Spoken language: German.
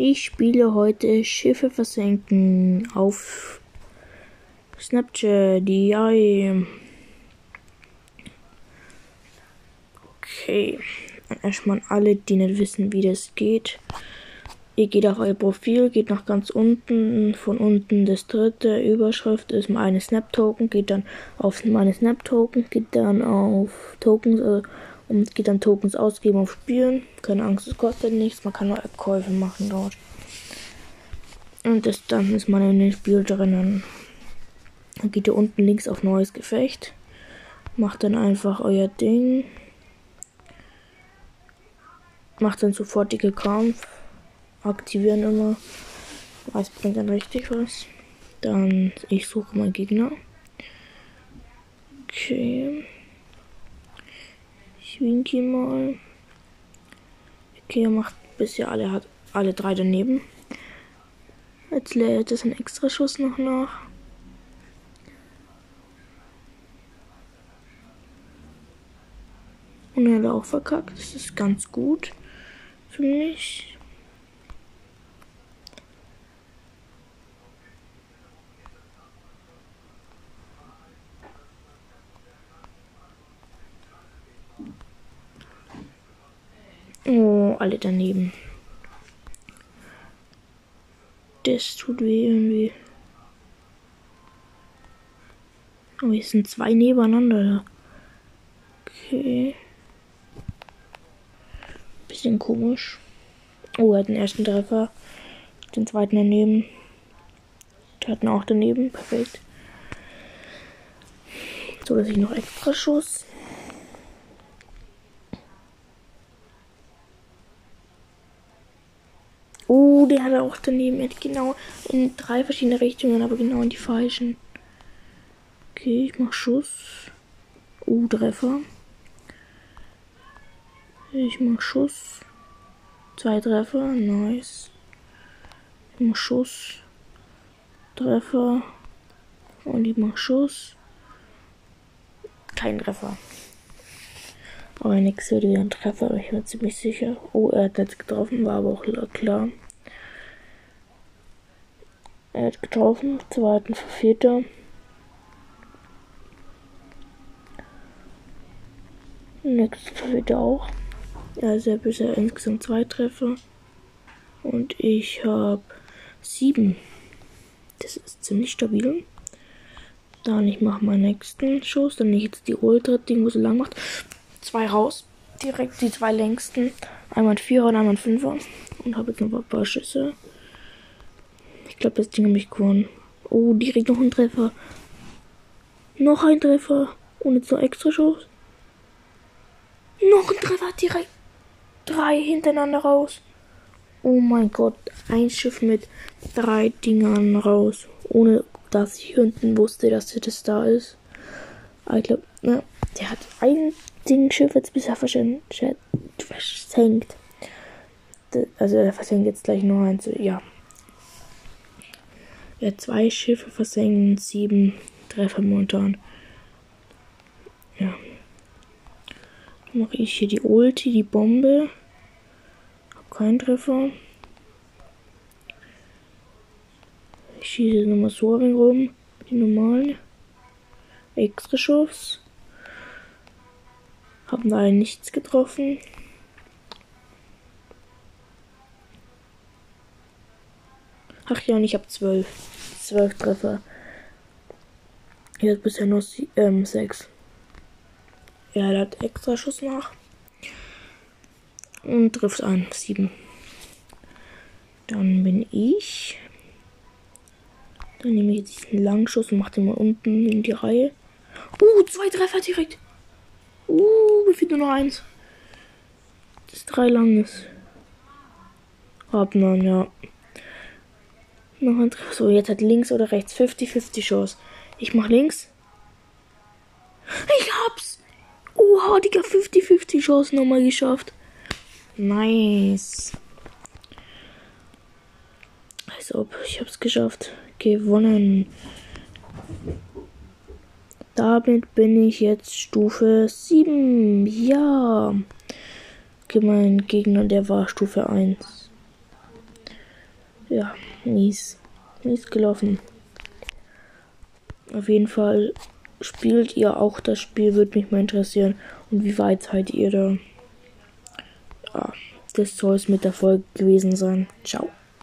Ich spiele heute Schiffe versenken auf Snapchat. Ja. Okay. Erstmal alle, die nicht wissen, wie das geht. Ihr geht auf euer Profil, geht nach ganz unten, von unten das dritte Überschrift ist meine Snap-Token, geht dann auf meine Snap-Token, geht dann auf Tokens äh, und geht dann Tokens ausgeben auf Spielen. Keine Angst, es kostet nichts, man kann nur Käufe machen dort. Und das, dann ist man in dem Spiel drinnen. Dann geht ihr unten links auf neues Gefecht, macht dann einfach euer Ding, macht dann sofortige Kampf aktivieren immer. Was bringt dann richtig was? Dann ich suche meinen Gegner. Okay. Ich winke ihn mal. Okay, er macht bisher alle hat alle drei daneben. Jetzt lädt es ein extra Schuss noch nach. Und er hat auch verkackt. Das ist ganz gut für mich. Oh, alle daneben. Das tut weh irgendwie. Oh, hier sind zwei nebeneinander. Okay. Bisschen komisch. Oh, er hat den ersten Treffer. Den zweiten daneben. Der hat ihn auch daneben. Perfekt. So, dass ich noch extra Schuss. Oh, der hat auch daneben. Genau in drei verschiedene Richtungen, aber genau in die falschen. Okay, ich mach Schuss. Oh, Treffer. Ich mach Schuss. Zwei Treffer. Nice. Ich mach Schuss. Treffer. Und ich mach Schuss. Kein Treffer. Aber wird wieder ein Treffer, ich bin ziemlich sicher. Oh, er hat jetzt getroffen, war aber auch klar. Er hat getroffen, zweiten vierter. Nächsten verfehlte auch. Also er bisher insgesamt zwei Treffer. Und ich habe sieben. Das ist ziemlich stabil. Dann ich mache meinen nächsten Schuss. Dann ich jetzt die Ultra-Ding, wo so lang macht zwei raus. Direkt die zwei längsten. Einmal ein Vierer und einmal ein Fünfer. Und habe jetzt noch ein paar Schüsse. Ich glaube, das Ding habe ich gewonnen. Oh, direkt noch ein Treffer. Noch ein Treffer. Und jetzt extra Schuss. Noch ein Treffer direkt. Drei hintereinander raus. Oh mein Gott. Ein Schiff mit drei Dingern raus. Ohne dass ich hinten wusste, dass das da ist. Aber ich glaube, ne, der hat ein Ding Schiff jetzt bisher versenkt. Also er versenkt jetzt gleich nur eins. Ja. Er hat zwei Schiffe versenken, sieben Treffer momentan. Ja. Dann mache ich hier die Ulti, die Bombe. Hab keinen Treffer. Ich schieße nochmal so rum. Die normalen. Extra Schuss. Haben da nichts getroffen. Ach ja, und ich habe zwölf. Zwölf Treffer. Jetzt bisher nur ähm, sechs. Er hat extra Schuss nach. Und trifft ein. Sieben. Dann bin ich. Dann nehme ich jetzt diesen Langschuss und mache den mal unten in die Reihe. Uh, zwei Treffer direkt. Uh, mir fehlt nur noch eins. Das ist drei langes. Abnahmen, ja. Noch ein Treffer. So, jetzt hat links oder rechts 50-50 Chance. Ich mach links. Ich hab's! Oha, Digga, 50-50 Chance nochmal geschafft. Nice. Als ob, ich hab's geschafft. Gewonnen. Damit bin ich jetzt Stufe 7. Ja. Okay, mein Gegner, der war Stufe 1. Ja, mies. Mies gelaufen. Auf jeden Fall spielt ihr auch das Spiel, würde mich mal interessieren. Und wie weit seid ihr da? Ja, das soll es mit der Folge gewesen sein. Ciao.